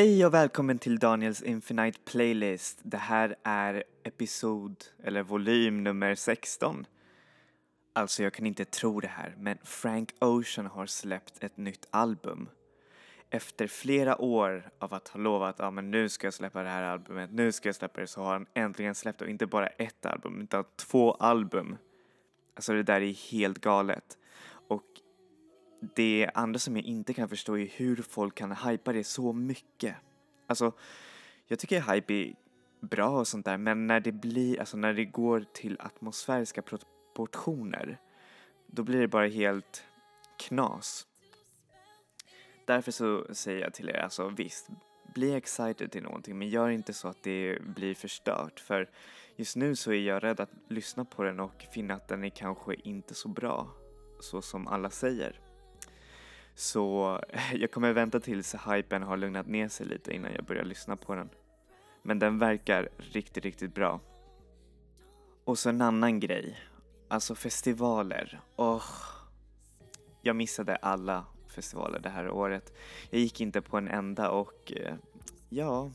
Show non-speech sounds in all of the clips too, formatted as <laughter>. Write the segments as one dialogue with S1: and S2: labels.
S1: Hej och välkommen till Daniels Infinite Playlist. Det här är episod, eller volym nummer 16. Alltså jag kan inte tro det här, men Frank Ocean har släppt ett nytt album. Efter flera år av att ha lovat, att ah, men nu ska jag släppa det här albumet, nu ska jag släppa det, så har han äntligen släppt. Och inte bara ett album, utan två album. Alltså det där är helt galet. Och det andra som jag inte kan förstå är hur folk kan hypa det så mycket. Alltså, jag tycker hype är bra och sånt där, men när det blir, alltså när det går till atmosfäriska proportioner, då blir det bara helt knas. Därför så säger jag till er, alltså visst, bli excited till någonting, men gör inte så att det blir förstört, för just nu så är jag rädd att lyssna på den och finna att den är kanske inte så bra, så som alla säger. Så <laughs> jag kommer vänta tills hypen har lugnat ner sig lite innan jag börjar lyssna på den. Men den verkar riktigt, riktigt bra. Och så en annan grej. Alltså festivaler. Oh, jag missade alla festivaler det här året. Jag gick inte på en enda och eh, ja,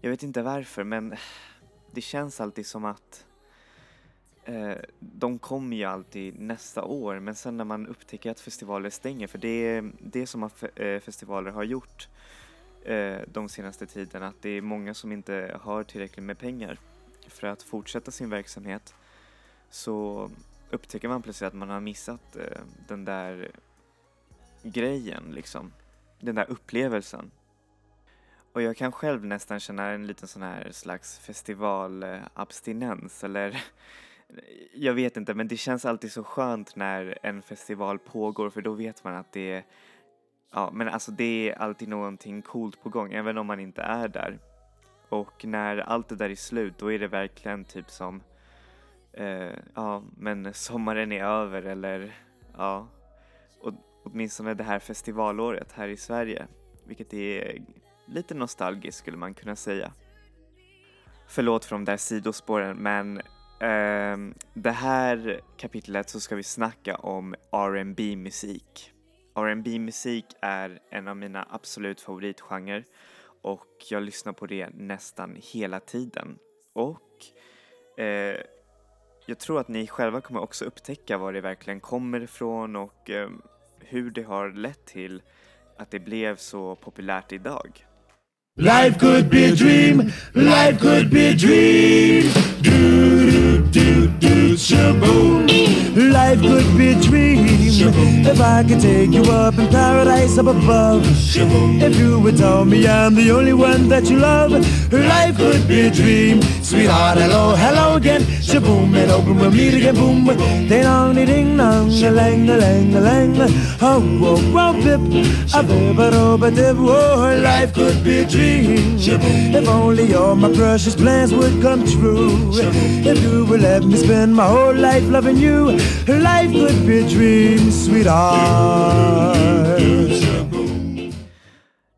S1: jag vet inte varför men <sighs> det känns alltid som att eh, de kommer ju alltid nästa år men sen när man upptäcker att festivaler stänger för det är det som eh, festivaler har gjort eh, de senaste tiden, att det är många som inte har tillräckligt med pengar för att fortsätta sin verksamhet så upptäcker man plötsligt att man har missat eh, den där grejen liksom, den där upplevelsen. Och jag kan själv nästan känna en liten sån här slags festivalabstinens eller jag vet inte, men det känns alltid så skönt när en festival pågår för då vet man att det är, ja men alltså det är alltid någonting coolt på gång även om man inte är där. Och när allt det där är slut då är det verkligen typ som, eh, ja men sommaren är över eller ja, och, åtminstone det här festivalåret här i Sverige, vilket är lite nostalgiskt skulle man kunna säga. Förlåt för de där sidospåren men Um, det här kapitlet så ska vi snacka om R&B musik. R&B musik är en av mina absolut favoritgenrer och jag lyssnar på det nästan hela tiden. Och eh, jag tror att ni själva kommer också upptäcka var det verkligen kommer ifrån och eh, hur det har lett till att det blev så populärt idag. Life could be a dream, life could be a dream. Shaboom. Life could be a dream. If I could take you up in paradise up above. If you would tell me I'm the only one that you love. Life could be a dream. Sweetheart, hello, hello again. Shaboom, and open we'll meet again. Boom, ding dong, ding dong, a lang, a lang, a lang. Oh, whoa, whoa, pip. A bib, a rob, a dib. Oh, life could be a dream dream. If only all my precious plans would come true. If you would let me spend my whole life loving you, life could be a dream, sweetheart.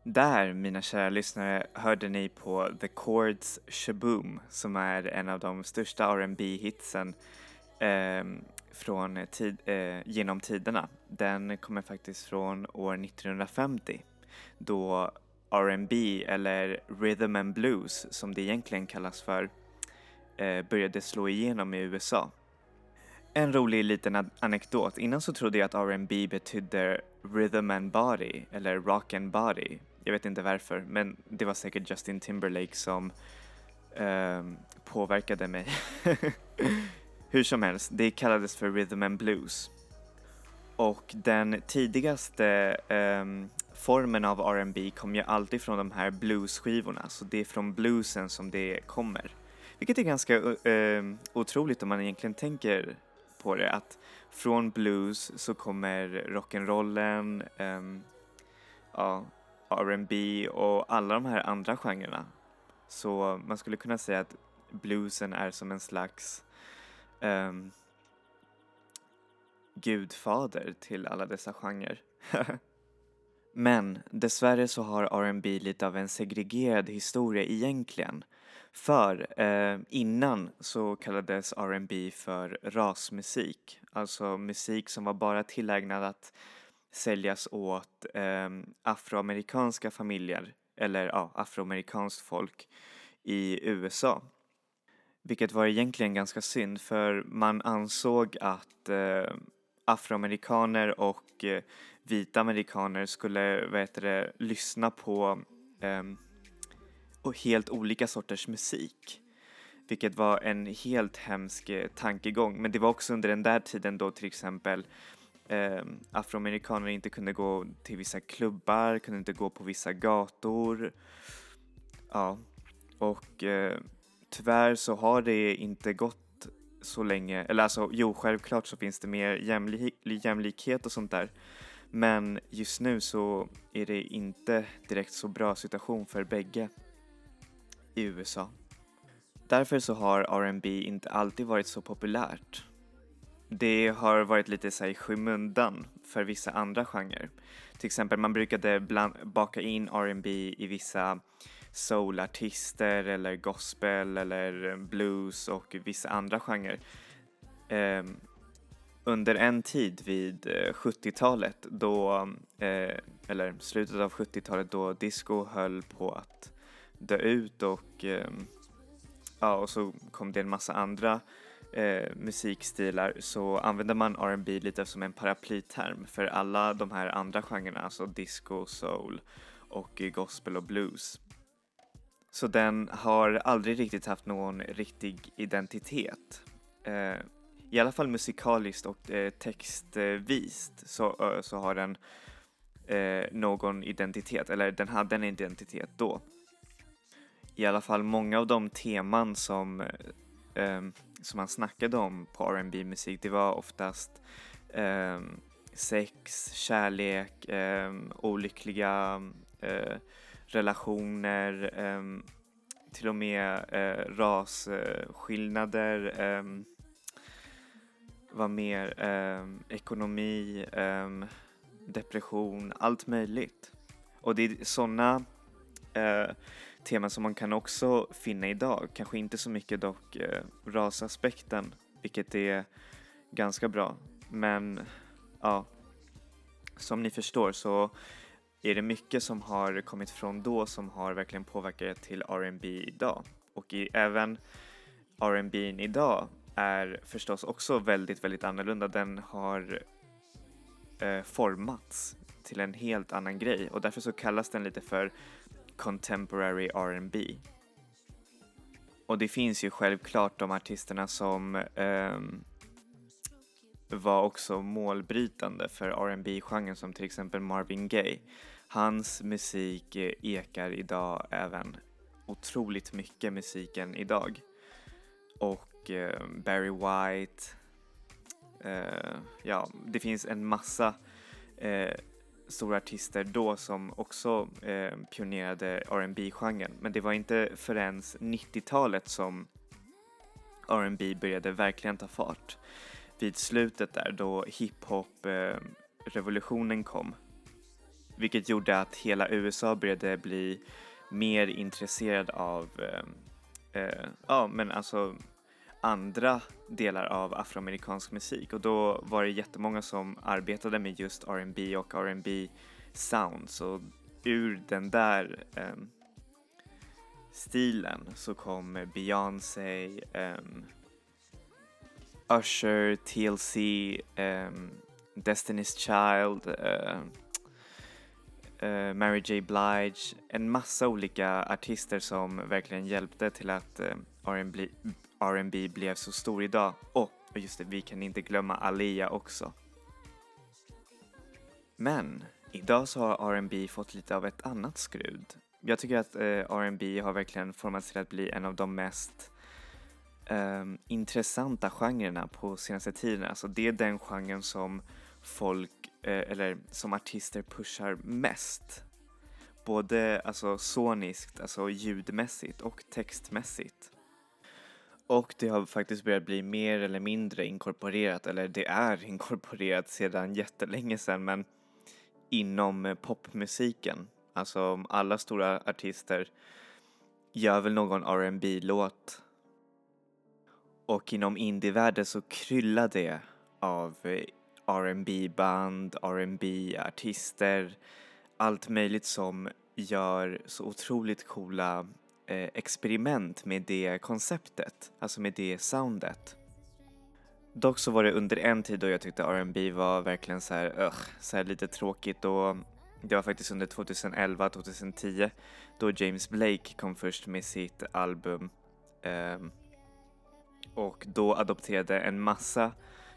S1: Där, mina kära lyssnare, hörde ni på The Chords Shaboom som är en av de största R&B hitsen eh, från tid, eh, genom tiderna. Den kommer faktiskt från år 1950 då R&B eller rhythm and blues som det egentligen kallas för eh, började slå igenom i USA. En rolig liten anekdot. Innan så trodde jag att R&B betydde rhythm and body eller rock and body. Jag vet inte varför, men det var säkert Justin Timberlake som eh, påverkade mig. <laughs> Hur som helst, det kallades för rhythm and blues. Och den tidigaste um, formen av R&B kom ju alltid från de här bluesskivorna, så det är från bluesen som det kommer. Vilket är ganska uh, otroligt om man egentligen tänker på det, att från blues så kommer rock'n'rollen, um, ja, R&B och alla de här andra genrerna. Så man skulle kunna säga att bluesen är som en slags um, gudfader till alla dessa genrer. <laughs> Men dessvärre så har R&B lite av en segregerad historia egentligen. För eh, innan så kallades R&B för rasmusik, alltså musik som var bara tillägnad att säljas åt eh, afroamerikanska familjer eller ja, afroamerikanskt folk i USA. Vilket var egentligen ganska synd för man ansåg att eh, afroamerikaner och eh, vita amerikaner skulle vad heter det, lyssna på eh, och helt olika sorters musik. Vilket var en helt hemsk eh, tankegång. Men det var också under den där tiden då till exempel eh, afroamerikaner inte kunde gå till vissa klubbar, kunde inte gå på vissa gator. Ja, och eh, tyvärr så har det inte gått så länge, eller alltså jo självklart så finns det mer jämlik jämlikhet och sånt där. Men just nu så är det inte direkt så bra situation för bägge i USA. Därför så har R&B inte alltid varit så populärt. Det har varit lite så i skymundan för vissa andra genrer. Till exempel man brukade bland, baka in R&B i vissa soulartister eller gospel eller blues och vissa andra genrer. Eh, under en tid vid eh, 70-talet då, eh, eller slutet av 70-talet då disco höll på att dö ut och eh, ja, och så kom det en massa andra eh, musikstilar så använder man R&B lite som en paraplyterm för alla de här andra genrerna, alltså disco, soul och gospel och blues. Så den har aldrig riktigt haft någon riktig identitet. Eh, I alla fall musikaliskt och eh, textvist så, så har den eh, någon identitet, eller den hade en identitet då. I alla fall många av de teman som, um, som man snackade om på R&B musik det var oftast um, sex, kärlek, um, olyckliga uh, relationer, till och med uh, rasskillnader, vad mer, ekonomi, depression, allt möjligt. Och det är sådana uh, eh, teman som man kan också finna idag. Kanske inte så mycket dock eh, rasaspekten, vilket är ganska bra. Men ja, som ni förstår så är det mycket som har kommit från då som har verkligen påverkat till R&B idag. Och i, även R&B idag är förstås också väldigt, väldigt annorlunda. Den har eh, formats till en helt annan grej och därför så kallas den lite för contemporary R&B. Och det finns ju självklart de artisterna som eh, var också målbrytande för R&B genren som till exempel Marvin Gaye. Hans musik eh, ekar idag även otroligt mycket musiken idag. Och eh, Barry White, eh, ja det finns en massa eh, stora artister då som också eh, pionerade rb genren men det var inte förrän 90-talet som R&B började verkligen ta fart. Vid slutet där då hiphop eh, revolutionen kom. Vilket gjorde att hela USA började bli mer intresserad av eh, eh, ja men alltså andra delar av afroamerikansk musik. Och då var det jättemånga som arbetade med just R&B och R&B sounds. Och ur den där um, stilen så kom Beyoncé, um, Usher, TLC, um, ehm, Destiny's Child, uh, Mary J. Blige, en massa olika artister som verkligen hjälpte till att uh, R&B blev så stor idag. Och just det, vi kan inte glömma Alia också. Men idag så har R&B fått lite av ett annat skrud. Jag tycker att eh, R&B har verkligen formats till att bli en av de mest eh, intressanta genrerna på senaste tiden. Alltså det är den genren som folk, eh, eller som artister pushar mest. Både alltså soniskt, alltså ljudmässigt och textmässigt. Och det har faktiskt börjat bli mer eller mindre inkorporerat, eller det är <laughs> inkorporerat sedan jättelänge sedan, men inom eh, popmusiken. Alltså alla stora artister gör väl någon rb låt Och inom indievärlden så kryllar det av eh, rb band rb artister allt möjligt som gör så otroligt coola Eh, experiment med det konceptet, alltså med det soundet. Dock så var det under en tid då jag tyckte R&B var verkligen så här, ugh, så här lite tråkigt och det var faktiskt under 2011-2010 då James Blake kom först med sitt album um, och då adopterade en massa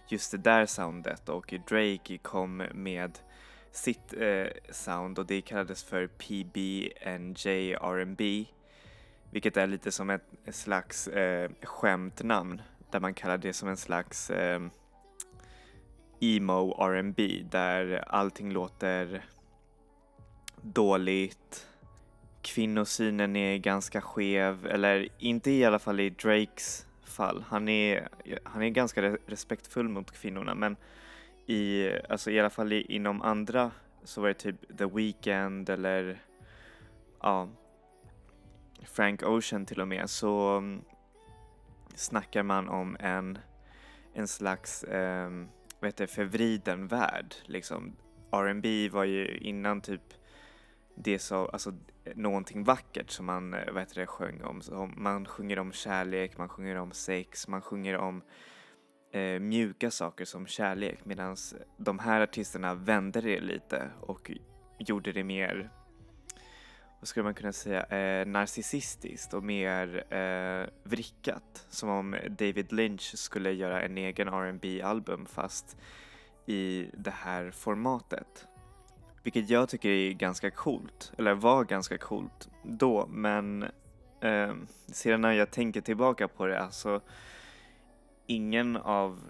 S1: just det där soundet och Drake kom med sitt eh, sound och det kallades för PBNJ R&B vilket är lite som ett slags eh, skämtnamn där man kallar det som en slags eh, emo R&B där allting låter dåligt, kvinnosynen är ganska skev, eller inte i alla fall i Drakes fall. Han är, han är ganska respektfull mot kvinnorna men i, alltså i alla fall i, inom andra så var det typ The Weeknd eller ja, Frank Ocean till och med så mm, snackar man om en, en slags eh, vad heter förvriden värld liksom. R&B var ju innan typ det så, alltså någonting vackert som man, eh, vad heter det, sjöng om. Så man sjunger om kärlek, man sjunger om sex, man sjunger om eh, mjuka saker som kärlek medan de här artisterna vände det lite och gjorde det mer, vad skulle man kunna säga, eh, narcissistiskt och mer eh, vrickat. Som om David Lynch skulle göra en egen R&B album fast i det här formatet. Vilket jag tycker är ganska coolt, eller var ganska coolt då, men eh, sedan när jag tänker tillbaka på det, alltså ingen av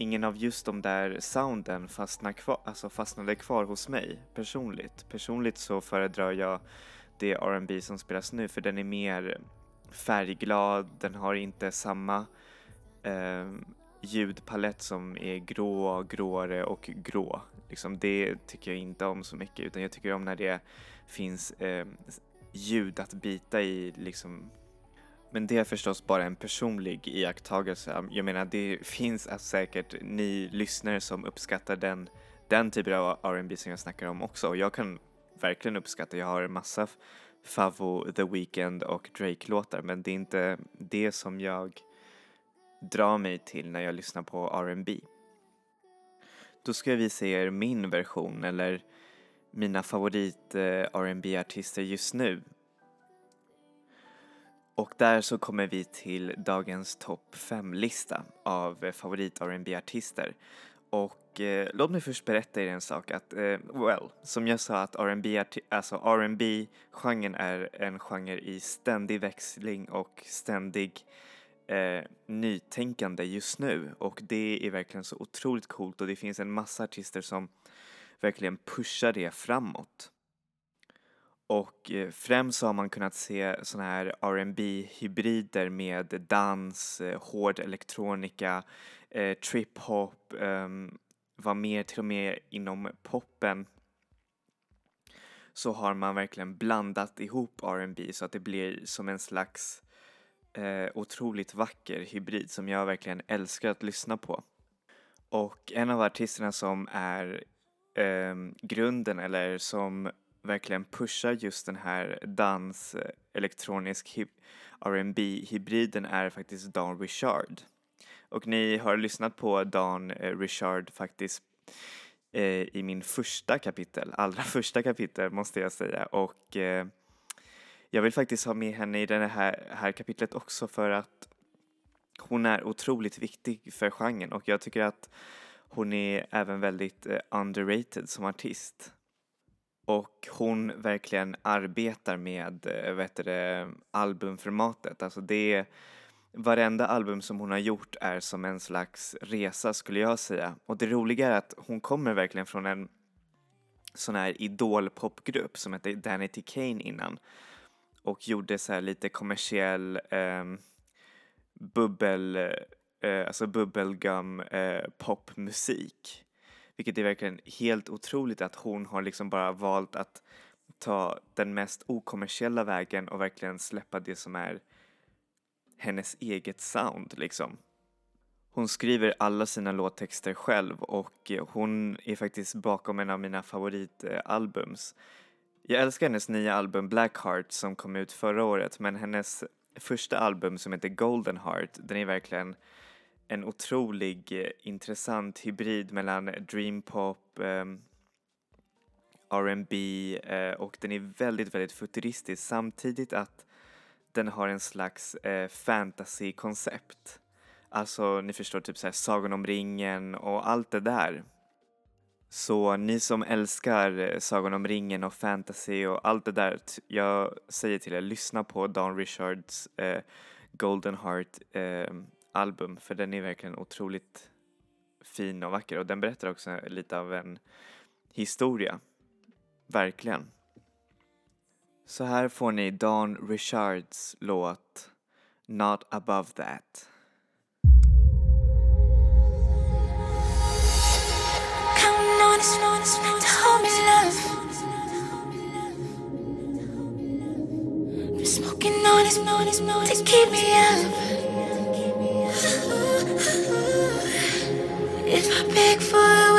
S1: ingen av just de där sounden fastnar kvar, alltså fastnade kvar hos mig personligt. Personligt så föredrar jag det R&B som spelas nu för den är mer färgglad, den har inte samma eh, ljudpalett som är grå, gråare och grå. Liksom det tycker jag inte om så mycket utan jag tycker om när det finns eh, ljud att bita i liksom men det är förstås bara en personlig iakttagelse. Jag menar det finns alltså säkert ni lyssnare som uppskattar den, den typen av R&B som jag snackar om också och jag kan verkligen uppskatta, jag har en massa Favo, The Weeknd och Drake-låtar men det är inte det som jag drar mig till när jag lyssnar på R&B. Då ska jag visa er min version eller mina favorit eh, R&B artister just nu. Och där så kommer vi till dagens topp 5-lista av eh, favorit R&B artister och eh, låt mig först berätta er en sak att, eh, well, som jag sa att R&B, alltså R&B genren är en genre i ständig växling och ständig eh, nytänkande just nu och det är verkligen så otroligt coolt och det finns en massa artister som verkligen pushar det framåt. Och eh, främst så har man kunnat se såna här R&B hybrider med dans, eh, hård elektronika, eh, trip-hop, eh, var mer till och med inom poppen så har man verkligen blandat ihop R&B så att det blir som en slags eh, otroligt vacker hybrid som jag verkligen älskar att lyssna på. Och en av artisterna som är eh, grunden eller som verkligen pushar just den här dans eh, elektronisk R&B hybriden är faktiskt Dan Richard. Och ni har lyssnat på Dan eh, Richard faktiskt eh, i min första kapitel, <laughs> allra första kapitel måste jag säga och eh, jag vill faktiskt ha med henne i det här, här kapitlet också för att hon är otroligt viktig för genren och jag tycker att hon är även väldigt eh, underrated som artist. Och hon verkligen arbetar med, eh, vet det, albumformatet. Alltså det varenda album som hon har gjort är som en slags resa skulle jag säga. Och det roliga är att hon kommer verkligen från en sån här idolpopgrupp som hette Danity Kane innan och gjorde så här lite kommersiell eh, bubbel, eh, alltså bubblegum eh, popmusik. Vilket är verkligen helt otroligt att hon har liksom bara valt att ta den mest okommersiella vägen och verkligen släppa det som är hennes eget sound liksom. Hon skriver alla sina låttexter själv och eh, hon är faktiskt bakom en av mina favoritalbums
S2: Jag älskar hennes nya album Blackheart som kom ut förra året men hennes första album som heter Golden Heart den är verkligen en otrolig eh, intressant hybrid mellan dreampop, eh, R&B eh, och den är väldigt, väldigt futuristisk samtidigt att den har en slags eh, fantasy-koncept. Alltså, ni förstår, typ såhär Sagan om ringen och allt det där. Så ni som älskar eh, Sagan om ringen och fantasy och allt det där, jag säger till er, lyssna på Don Richards eh, Golden Heart eh, album för den är verkligen otroligt fin och vacker och den berättar också lite av en historia. Verkligen. Så här får ni Dan Richards låt Not above that. Smoking on his, on his, to keep me up. If I beg for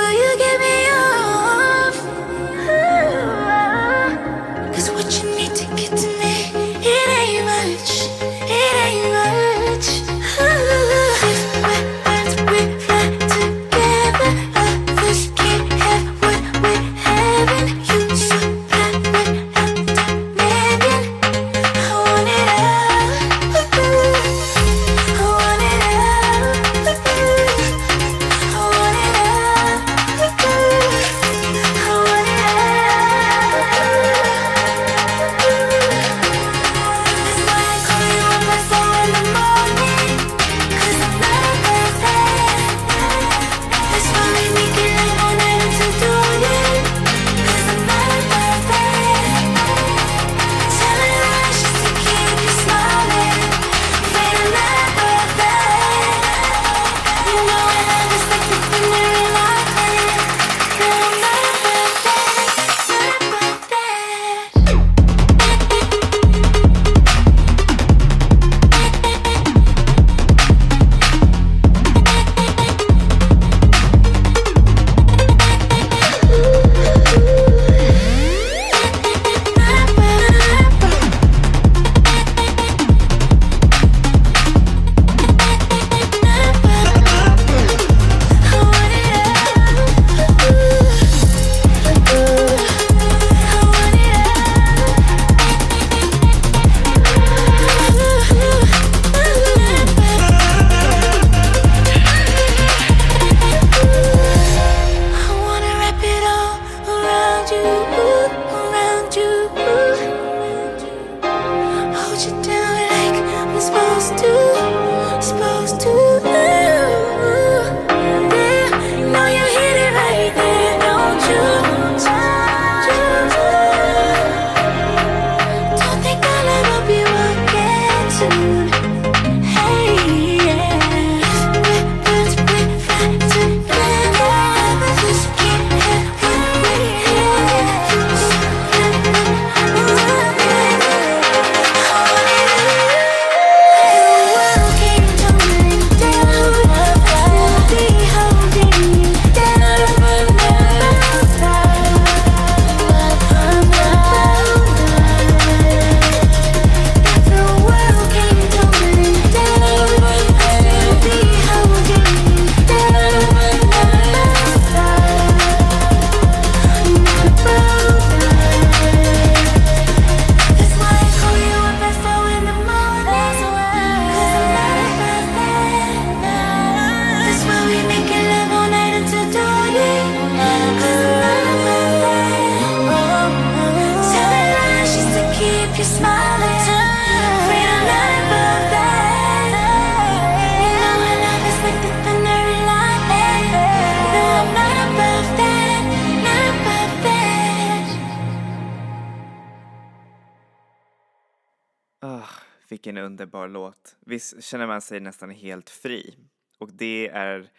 S2: känner man sig nästan helt fri. Och det är,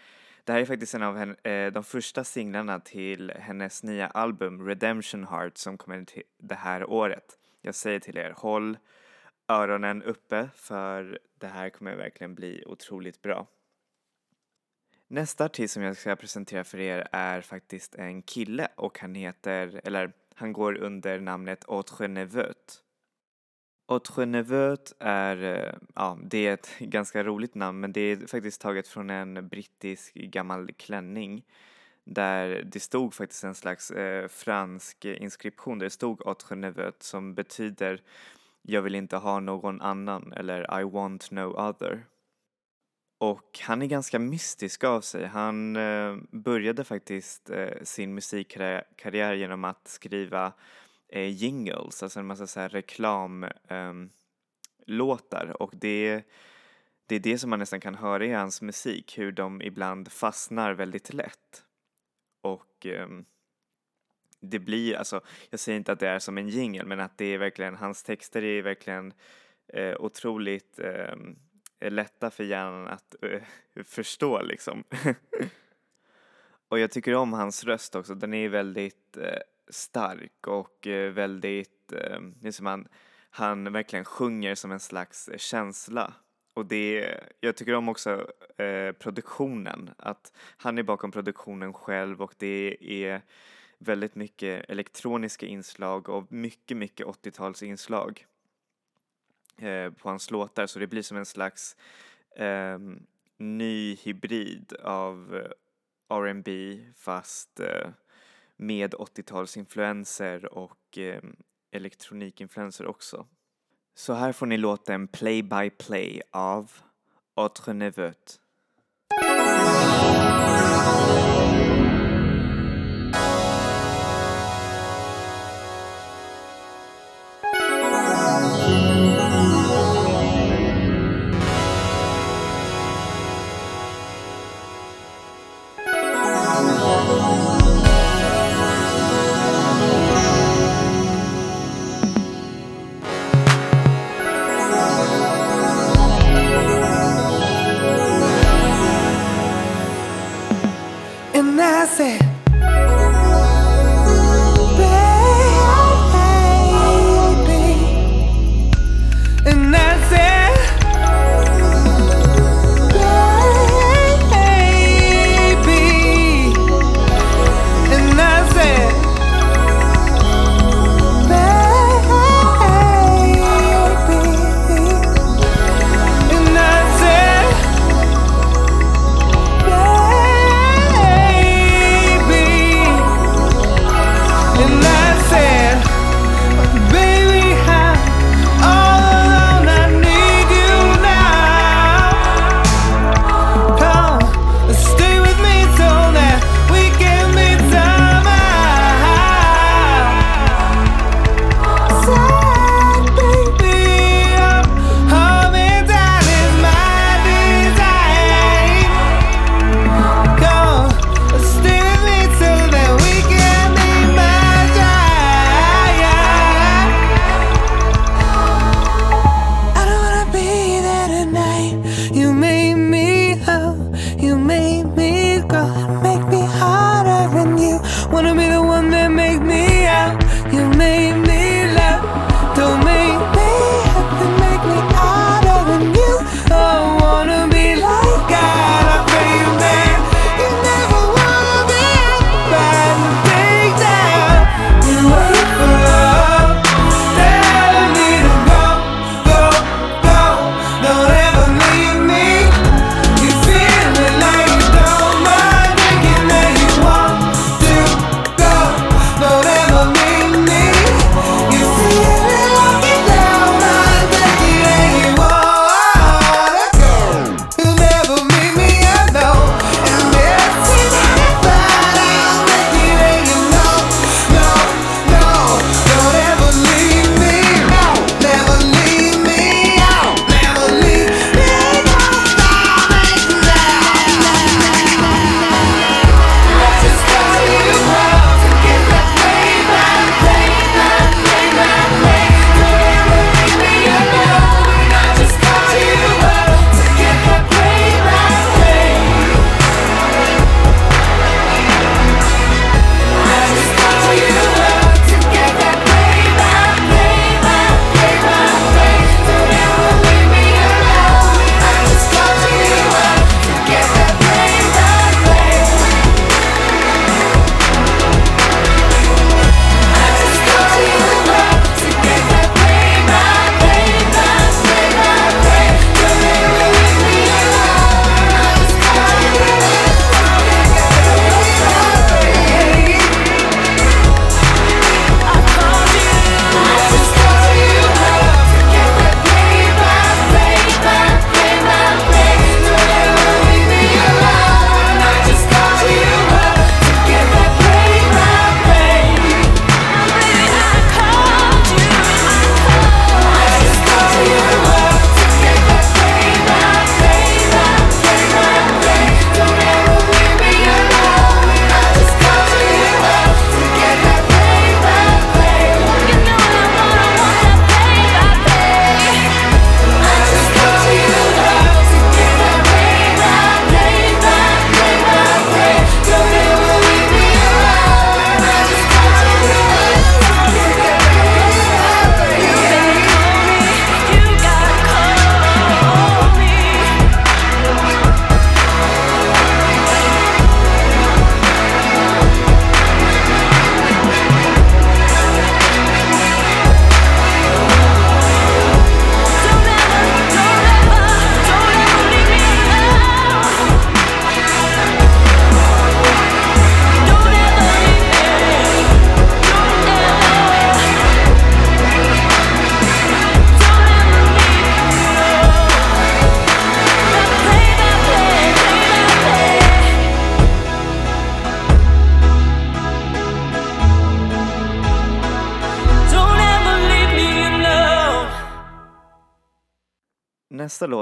S2: det här är faktiskt en av henne, eh, de första singlarna till hennes nya album Redemption Heart som kommer till det här året. Jag säger till er, håll öronen uppe för det här kommer verkligen bli otroligt bra. Nästa artist som jag ska presentera för er är faktiskt en kille och han heter, eller
S1: Han går under namnet Autre Neveux. Autre Neveux är, eh, ja, det är ett <laughs> ganska roligt namn men det är faktiskt taget från en brittisk gammal klänning där det stod faktiskt en slags eh, fransk inskription där det stod Autre Neveux som betyder jag vill inte ha någon annan eller I want no other. Och han är ganska mystisk av sig. Han eh, började faktiskt eh, sin musikkarriär genom att skriva eh, jingles, alltså en massa så här reklamlåtar ehm, och det, det är det som man nästan kan höra i hans musik, hur de ibland fastnar väldigt lätt. Och eh, det blir, alltså jag säger inte att det är som en jingle men att det är verkligen, hans texter är verkligen eh, otroligt eh, lätta för hjärnan att eh, <laughs> förstå liksom. <laughs> och jag tycker om hans röst också, den är väldigt eh, stark och eh, väldigt, liksom det är som han, han verkligen sjunger som en slags eh, känsla. Och det, jag tycker om också eh, produktionen, att han är bakom produktionen själv och det är väldigt mycket elektroniska inslag och mycket, mycket 80-talsinslag på hans låtar så det blir som en slags eh, ny hybrid av R&B fast eh, med 80-talsinfluenser och eh, elektronikinfluenser också. Så här får ni låten Play by Play av Autre Neveu.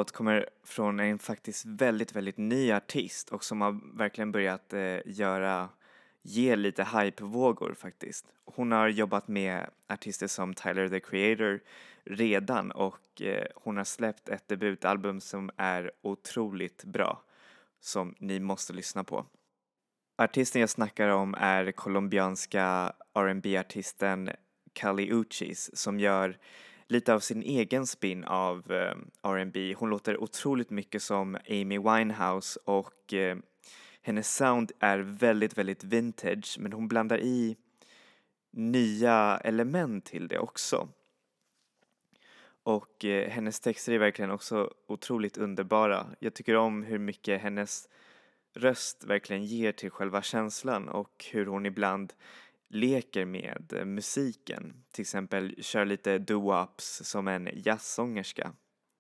S1: Låt kommer från en faktiskt väldigt, väldigt ny artist och som har verkligen börjat eh, göra, ge lite hypevågor faktiskt. Hon har jobbat med artister som Tyler the Creator redan och eh, hon har släppt ett debutalbum som är otroligt bra som ni måste lyssna på. Artisten jag snackar om är colombianska rb artisten Kali Uchis som gör lite av sin egen spin av eh, R&B. Hon låter otroligt mycket som Amy Winehouse och eh, hennes sound är väldigt, väldigt vintage men hon blandar i nya element till det också. Och eh, hennes texter är verkligen också otroligt underbara. Jag tycker om hur mycket hennes röst verkligen ger till själva känslan och hur hon ibland leker med eh, musiken. Till exempel kör lite doo-wops som en jazzsångerska,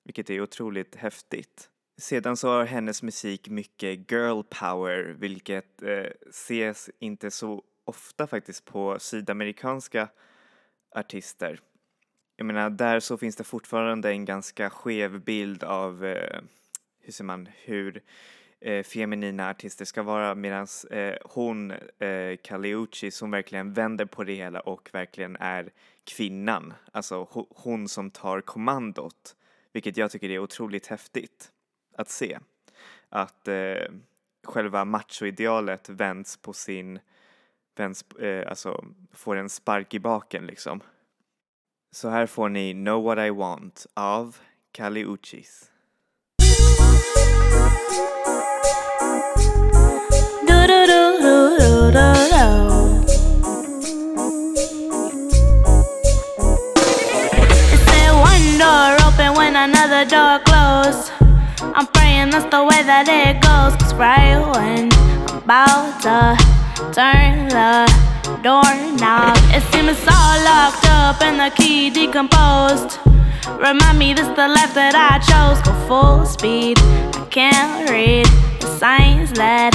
S1: vilket är otroligt häftigt. Sedan så har hennes musik mycket girl power, vilket eh, ses inte så ofta faktiskt på sydamerikanska artister. Jag menar, där så finns det fortfarande en ganska skev bild av, eh, hur ser man, hur eh, feminina artister ska vara medan eh, hon, eh, Kaliuchi, som verkligen vänder på det hela och verkligen är kvinnan, alltså ho hon som tar kommandot, vilket jag tycker är otroligt häftigt att se. Att eh, själva machoidealet vänds på sin, vänds, eh, alltså får en spark i baken liksom. Så här får ni Know What I Want av Kali Uchis.
S3: When another door closed. I'm praying that's the way that it goes. Cause right when I'm about to turn the doorknob, it seems all locked up and the key decomposed. Remind me this the life that I chose. Go full speed. I can't read the signs that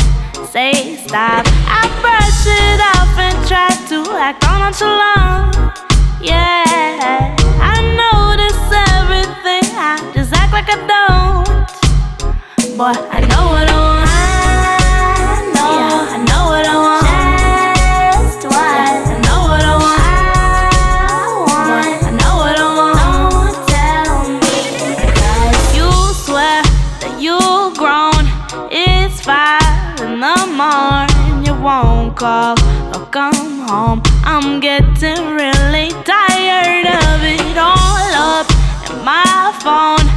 S3: say stop. I brush it off and try to act on nonchalant. Yeah, I notice everything. I just act like I don't. Boy, I know what I want. Call or come home. I'm getting really tired of it all up in my phone.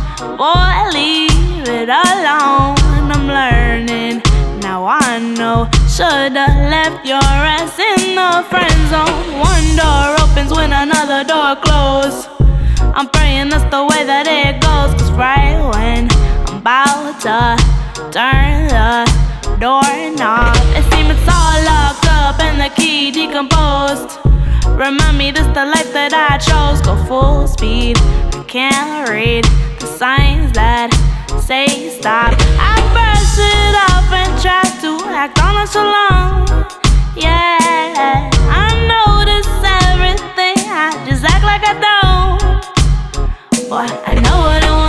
S3: Boy, leave it alone. I'm learning. Now I know. Should've left your ass in the friend zone. One door opens when another door closes. I'm praying that's the way that it goes. Cause right when I'm about to turn the doorknob, it and the key decomposed. Remind me this the life that I chose. Go full speed. I can't read the signs that say stop. I brush it off and try to act on it so long. Yeah, I notice everything. I just act like I don't. Boy, I know what I want.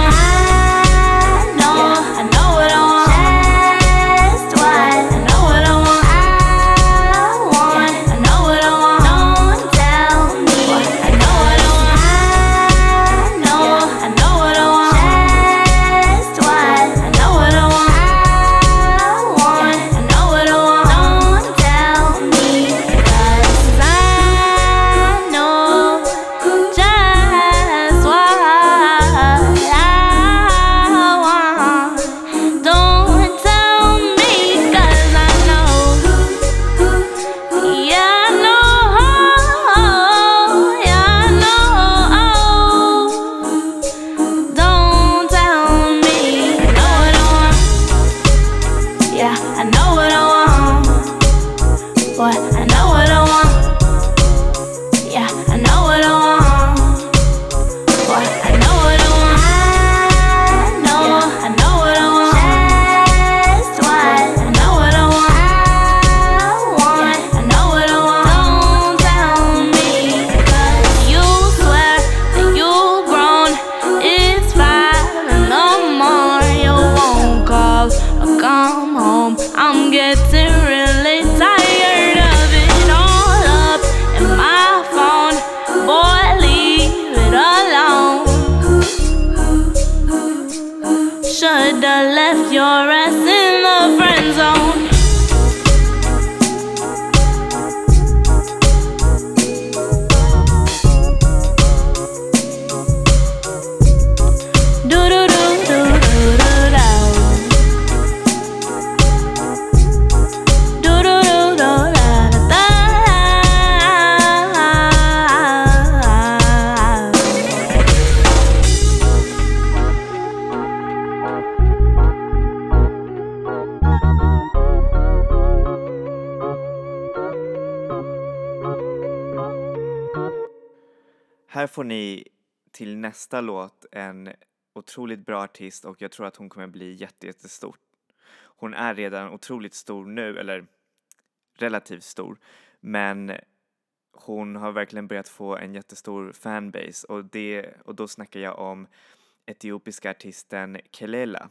S2: Här får ni till nästa låt en otroligt bra artist och jag tror att hon kommer bli jätte, jättestor. Hon är redan otroligt stor nu, eller relativt stor, men hon har verkligen börjat få en jättestor fanbase och, det, och då snackar jag om etiopiska artisten Kelela.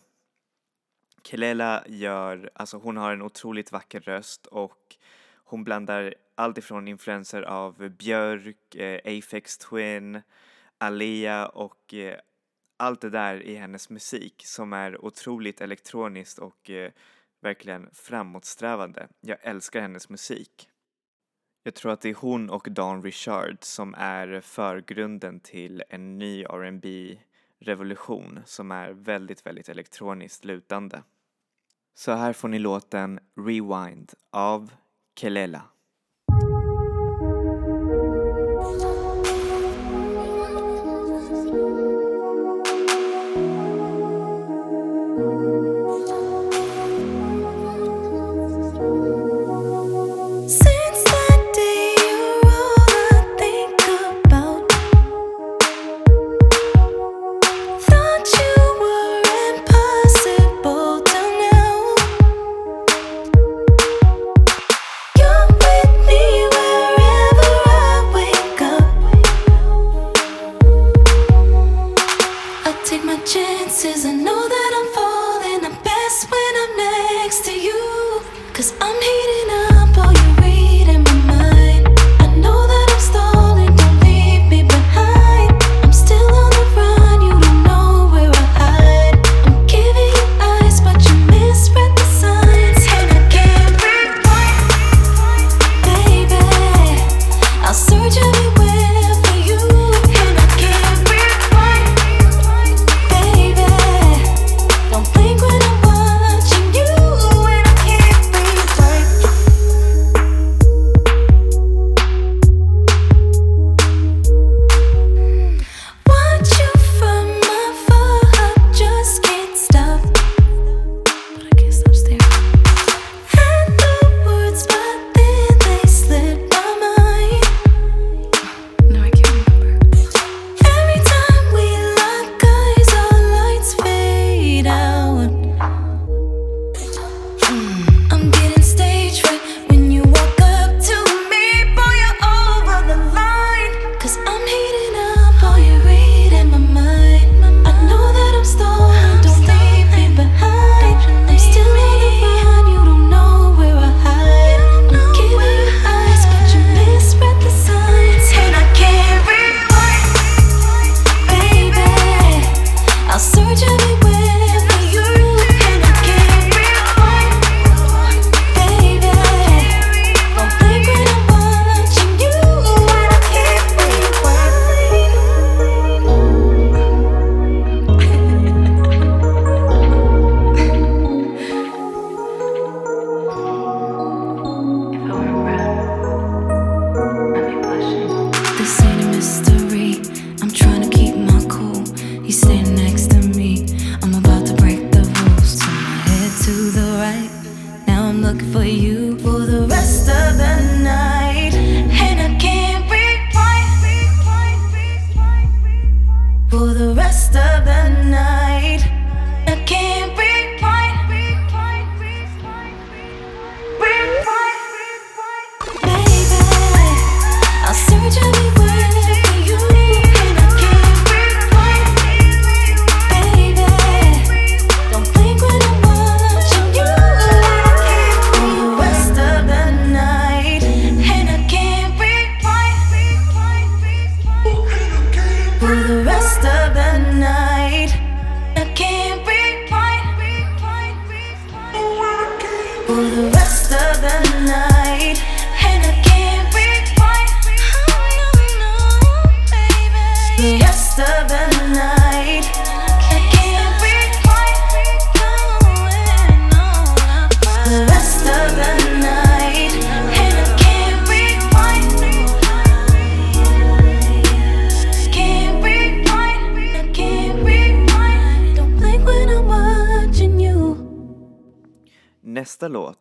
S2: Kelela gör, alltså hon har en otroligt vacker röst och hon blandar allt ifrån influenser av Björk, eh, Afex Twin, Alea och eh, allt det där i hennes musik som är otroligt elektroniskt och eh, verkligen framåtsträvande. Jag älskar hennes musik. Jag tror att det är hon och Dan Richard som är förgrunden till en ny R&B revolution som är väldigt, väldigt elektroniskt lutande. Så här får ni låten Rewind av Kelela.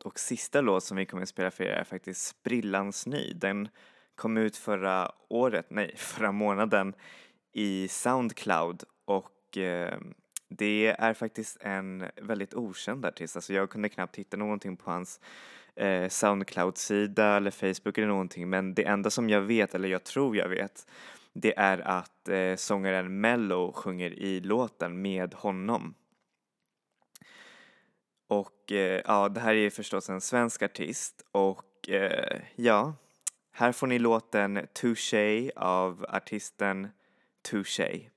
S2: Och sista låt som vi kommer att spela för er är faktiskt Sprillans ny. Den
S4: kom ut förra året, nej, <laughs> förra månaden i Soundcloud och eh, det är faktiskt en väldigt okänd artist, alltså jag kunde knappt hitta någonting på hans eh, Soundcloud-sida eller Facebook eller någonting men det enda som jag vet, eller jag tror jag vet, det är att eh, sångaren Mello sjunger i låten med honom. Och eh, ja, det här är förstås en svensk artist och eh, ja, här får ni låten Touché av artisten Touché.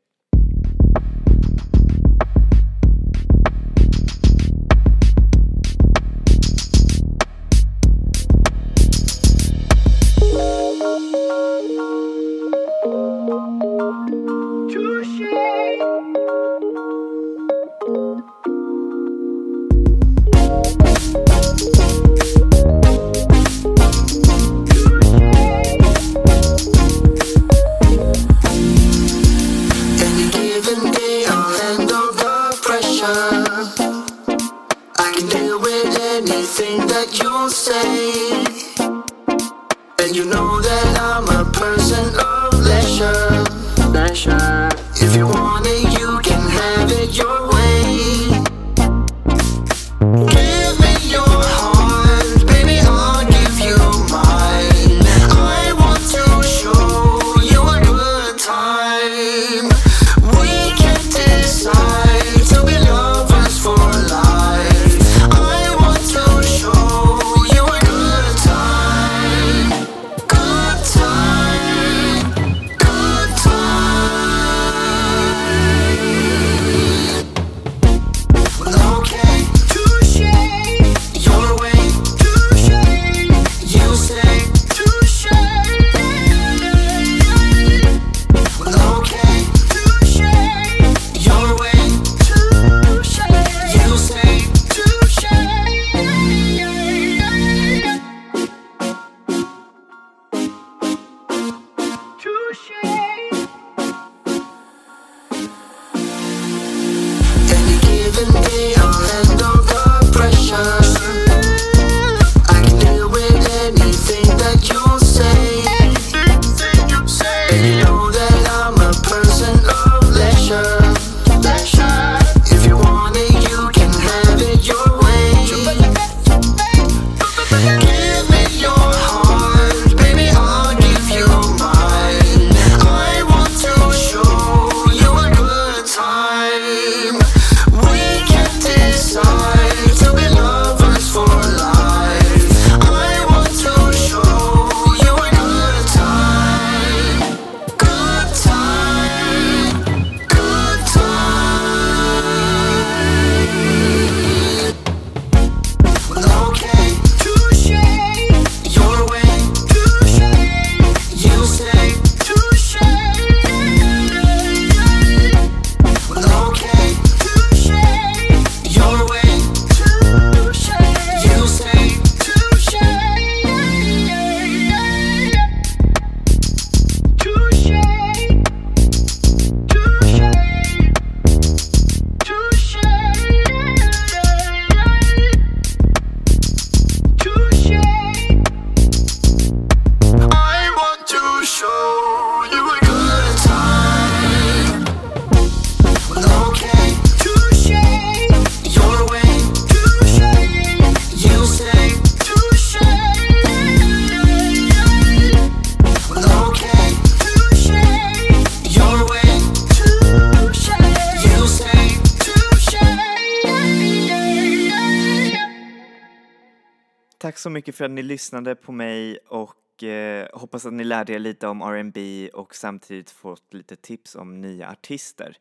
S4: Så mycket för att ni lyssnade på mig och eh, hoppas att ni lärde er lite om R&B och samtidigt fått lite tips om nya artister.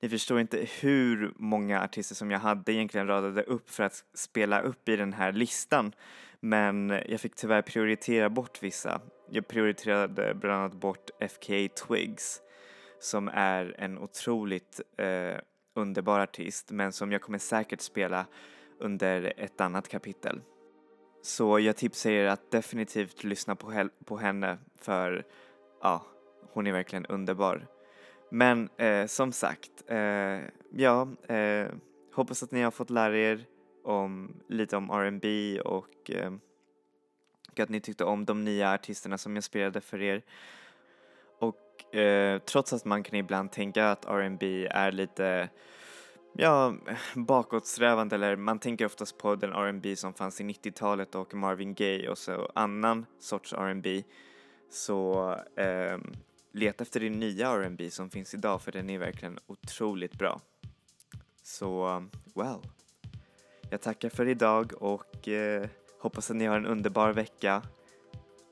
S4: Ni förstår inte hur många artister som jag hade egentligen radade upp för att spela upp i den här listan. Men jag fick tyvärr prioritera bort vissa. Jag prioriterade bland annat bort FKA Twigs som är en otroligt eh, underbar artist men som jag kommer säkert spela under ett annat kapitel. Så jag tipsar er att definitivt lyssna på, på henne för ja, hon är verkligen underbar. Men eh, som sagt, eh, ja, eh, hoppas att ni har fått lära er om lite om R&B och eh,
S1: och att ni tyckte om de nya artisterna som jag spelade för er. Och eh, trots att man kan ibland tänka att R&B är lite ja, <sighs> bakåtsträvande eller man tänker oftast på den R&B som fanns i 90-talet och Marvin Gaye och så annan sorts R&B så eh, leta efter det nya R&B som finns idag för den är verkligen otroligt bra. Så, well. Jag tackar för idag och eh, hoppas att ni har en underbar vecka.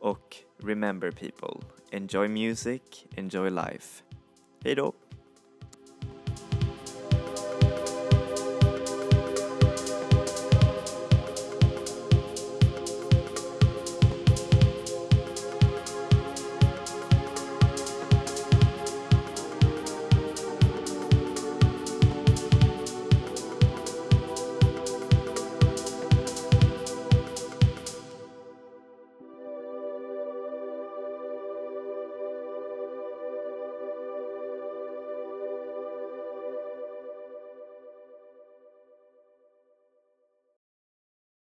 S1: Och remember people, enjoy music, enjoy life. Hej då!